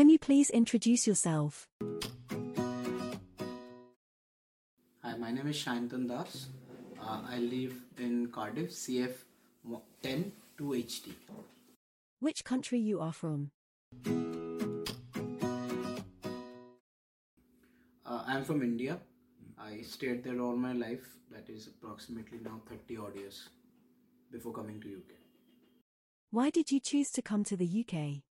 Can you please introduce yourself? Hi, my name is Shantan Das. Uh, I live in Cardiff, CF 10 2HD. Which country you are from? Uh, I'm from India. I stayed there all my life. That is approximately now 30 odd years before coming to UK. Why did you choose to come to the UK?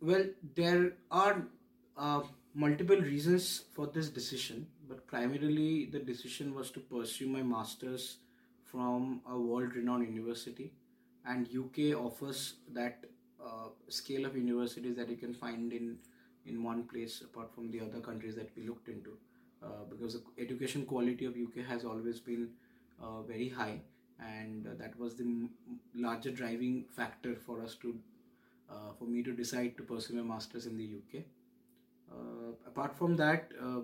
Well, there are uh, multiple reasons for this decision, but primarily the decision was to pursue my master's from a world renowned university, and UK offers that uh, scale of universities that you can find in in one place apart from the other countries that we looked into uh, because the education quality of UK has always been uh, very high and uh, that was the m- larger driving factor for us to uh, for me to decide to pursue my masters in the UK uh, apart from that uh,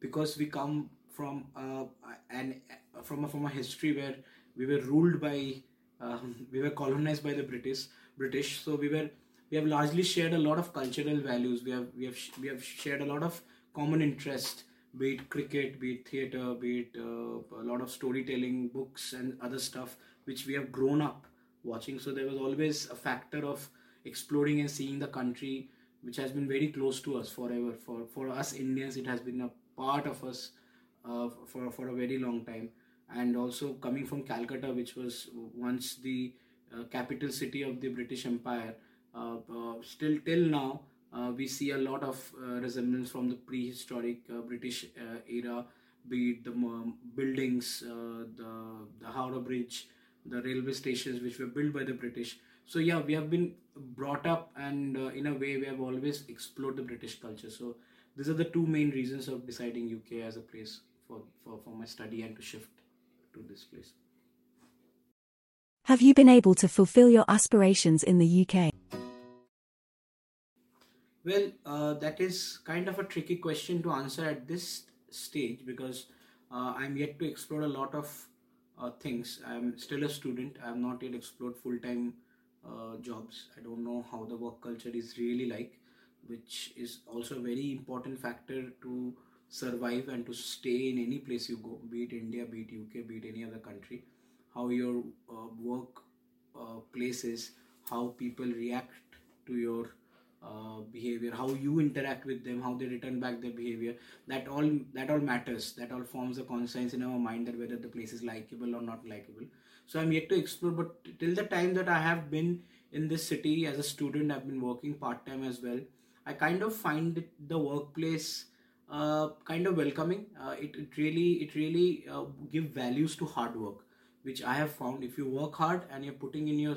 because we come from uh, an from a, from a history where we were ruled by um, we were colonized by the British British. So we were we have largely shared a lot of cultural values. We have we have we have shared a lot of common interest be it cricket be it theater be it uh, a lot of storytelling books and other stuff which we have grown up watching. So there was always a factor of exploring and seeing the country which has been very close to us forever. For for us indians it has been a part of us uh, for for a very long time. And also coming from calcutta which was once the uh, capital city of the british empire uh, uh, still till now uh, we see a lot of uh, resemblance from the prehistoric british era be it the um, buildings the the howrah bridge the railway stations which were built by the british so yeah we have been brought up and uh, in a way we have always explored the british culture so these are the two main reasons of deciding uk as a place for, for, for my study and to shift to this place Have you been able to fulfill your aspirations in the UK? Well, uh, that is kind of a tricky question to answer at this stage because uh, I'm yet to explore a lot of uh, things. I'm still a student. I have not yet explored full time uh, jobs. I don't know how the work culture is really like, which is also a very important factor to survive and to stay in any place you go, be it India, be it UK, be it any other country. How your uh, work uh, place is, how people react to your uh, behavior how you interact with them how they return back their behavior that all that all matters that all forms a conscience in our mind that whether the place is likable or not likable so i'm yet to explore but till the time that i have been in this city as a student i've been working part-time as well. I kind of find the workplace uh, kind of welcoming. Uh, it, it really it really uh, give values to hard work which i have found. If you work hard and you're putting in your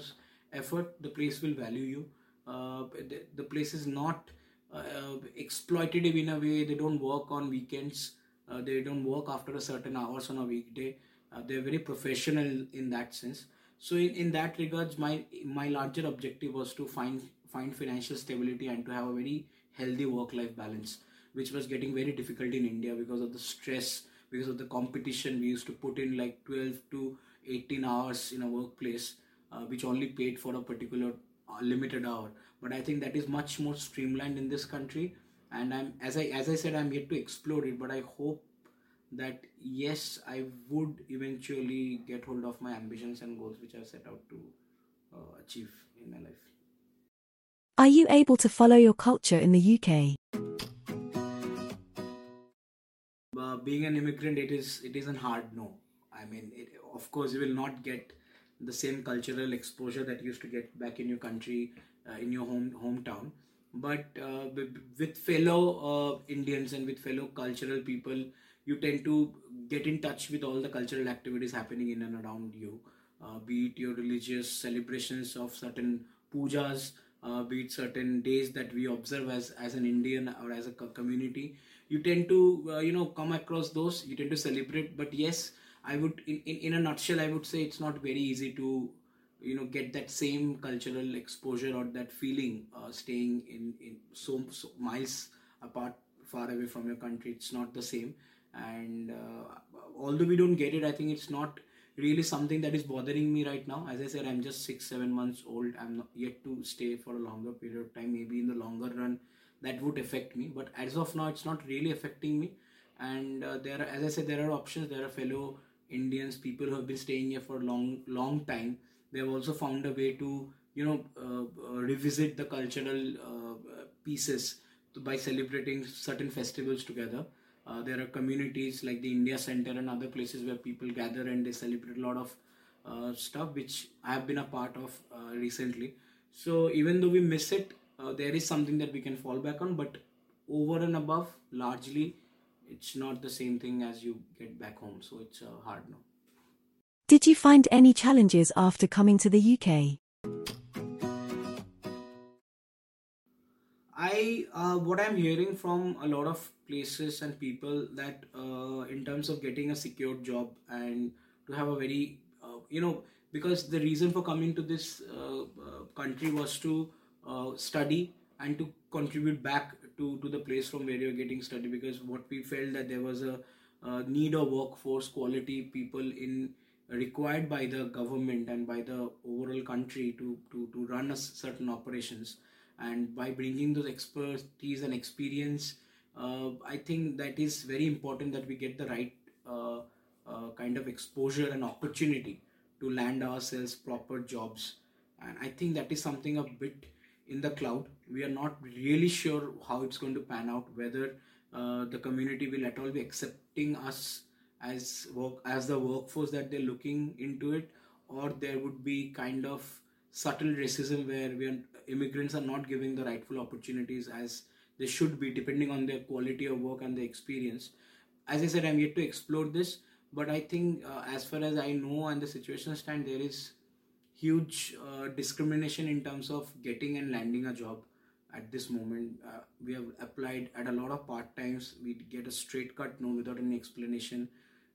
effort the place will value you. Uh, the, the place is not uh, exploitative in a way. They don't work on weekends. Uh, they don't work after a certain hours on a weekday uh, they're very professional in that sense. So in, in that regards my my larger objective was to find find financial stability and to have a very healthy work life balance which was getting very difficult in india because of the stress because of the competition we used to put in like 12 to 18 hours in a workplace uh, which only paid for a particular uh, limited hour. But i think that is much more streamlined in this country and i'm as i as i said i'm yet to explore it but i hope that yes i would eventually get hold of my ambitions and goals which i've set out to uh, achieve in my life. Are you able to follow your culture in the UK? uh, being an immigrant it is it is a hard no. I mean it, of course you will not get the same cultural exposure that you used to get back in your country uh, in your home hometown. But uh, with, with fellow uh, indians and with fellow cultural people you tend to get in touch with all the cultural activities happening in and around you. Uh, be it your religious celebrations of certain pujas uh, be it certain days that we observe as as an indian or as a community. You tend to uh, you know come across those you tend to celebrate. But yes i would in, in, in a nutshell i would say it's not very easy to you know get that same cultural exposure or that feeling uh, staying in in so, so miles apart far away from your country. It's not the same and uh, although we don't get it i think it's not really something that is bothering me right now. As I said, I'm just six, seven months old. I'm not yet to stay for a longer period of time. Maybe in the longer run, that would affect me. But as of now, it's not really affecting me. And uh, there, are, as I said, there are options. There are fellow Indians, people who have been staying here for a long, long time. They have also found a way to, you know, uh, uh, revisit the cultural uh, pieces by celebrating certain festivals together. Uh, there are communities like the India Center and other places where people gather and they celebrate a lot of uh, stuff, which I have been a part of uh, recently. So even though we miss it, uh, there is something that we can fall back on. But over and above, largely, it's not the same thing as you get back home. So it's hard now. Did you find any challenges after coming to the UK? I uh, what I'm hearing from a lot of places and people that uh, in terms of getting a secured job and to have a very uh, you know because the reason for coming to this uh, uh, country was to uh, study and to contribute back to to the place from where you're getting study because what we felt that there was a, need of workforce quality people in required by the government and by the overall country to to, to run a certain operations and by bringing those expertise and experience uh, i think that is very important that we get the right uh, uh, kind of exposure and opportunity to land ourselves proper jobs. And i think that is something a bit in the cloud. We are not really sure how it's going to pan out whether uh, the community will at all be accepting us as work as the workforce that they're looking into it or there would be kind of subtle racism where we are, immigrants are not giving the rightful opportunities as they should be depending on their quality of work and their experience. As i said i'm yet to explore this but i think uh, as far as i know and the situation stand there is huge uh, discrimination in terms of getting and landing a job at this moment. Uh, we have applied at a lot of part times we get a straight cut no without any explanation.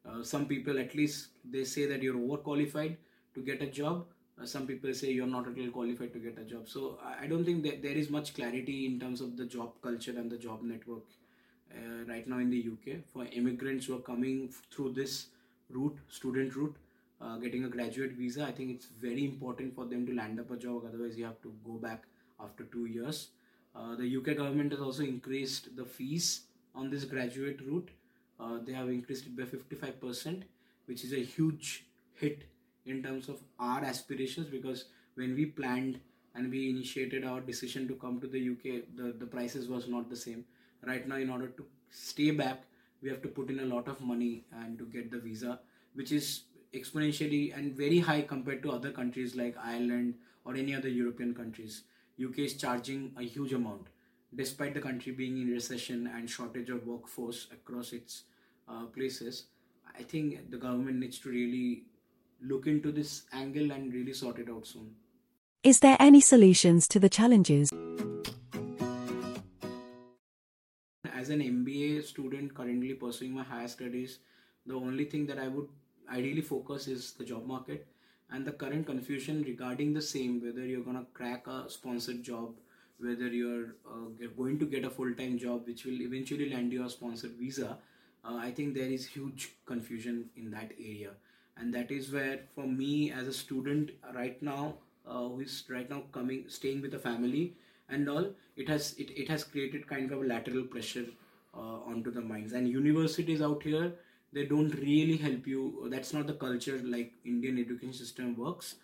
Uh, some people at least they say that you're overqualified to get a job some people say you're not at all qualified to get a job. So i I don't think that there is much clarity in terms of the job culture and the job network uh, right now in the uk for immigrants who are coming through this route student route uh, getting a graduate visa i think it's very important for them to land up a job. Otherwise you have to go back after two years. Uh, the uk government has also increased the fees on this graduate route. Uh, they have increased it by 55% which is a huge hit in terms of our aspirations because when we planned and we initiated our decision to come to the UK, the, the prices was not the same. Right now, in order to stay back, we have to put in a lot of money and to get the visa, which is exponentially and very high compared to other countries like Ireland or any other European countries. UK is charging a huge amount, despite the country being in recession and shortage of workforce across its uh, places. I think the government needs to really look into this angle and really sort it out soon. Is there any solutions to the challenges? As an MBA student currently pursuing my higher studies, the only thing that I would ideally focus is the job market and the current confusion regarding the same whether you're going to crack a sponsored job, whether you're uh, going to get a full time job which will eventually land you a sponsored visa. Uh, I think there is huge confusion in that area, and that is where, for me as a student right now, uh, who is right now coming staying with a family and all, it has it, it has created kind of a lateral pressure uh, onto the minds. And universities out here, they don't really help you. That's not the culture like Indian education system works.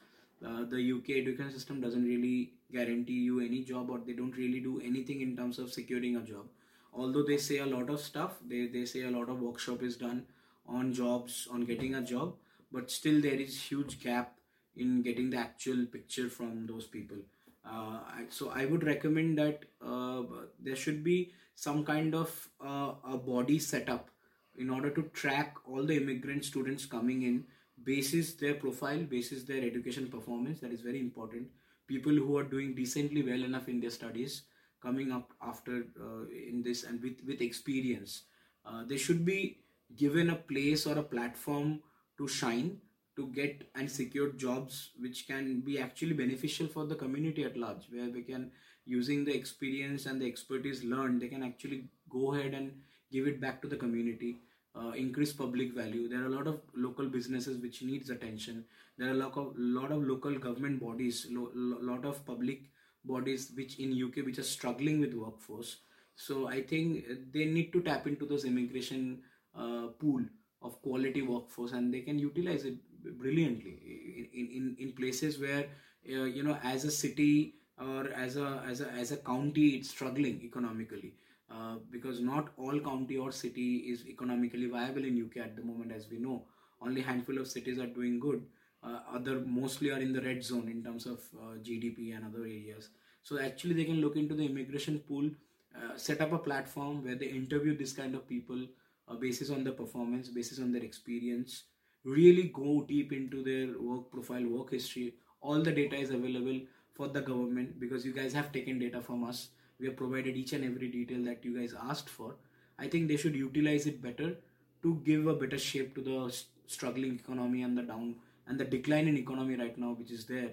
Uh, the UK education system doesn't really guarantee you any job, or they don't really do anything in terms of securing a job. Although they say a lot of stuff, they they say a lot of workshop is done on jobs, on getting a job, but still there is huge gap in getting the actual picture from those people. Uh, I- so I would recommend that uh, there should be some kind of uh, a body setup in order to track all the immigrant students coming in basis their profile basis their education performance. That is very important. People who are doing decently well enough in their studies coming up after uh, in this and with with experience. Uh, they should be given a place or a platform to shine to get and secure jobs which can be actually beneficial for the community at large where they can using the experience and the expertise learned they can actually go ahead and give it back to the community uh, increase public value. There are a lot of local businesses which needs attention. There are a lot of lot of local government bodies, lo- lo- lot of public bodies which in UK which are struggling with workforce. So I think they need to tap into those immigration uh, pool of quality workforce and they can utilize it brilliantly in, in, in places where uh, you know as a city or as a as a as a county it's struggling economically. Uh, because not all county or city is economically viable in UK at the moment as we know. Only handful of cities are doing good. Uh, other mostly are in the red zone in terms of uh, GDP and other areas. So actually they can look into the immigration pool uh, set up a platform where they interview this kind of people uh, basis on the performance basis on their experience really go deep into their work profile work history. All the data is available for the government because you guys have taken data from us. We have provided each and every detail that you guys asked for. I think they should utilize it better to give a better shape to the struggling economy and the down and the decline in economy right now which is there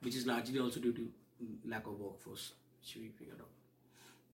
which is largely also due to lack of workforce which we figured out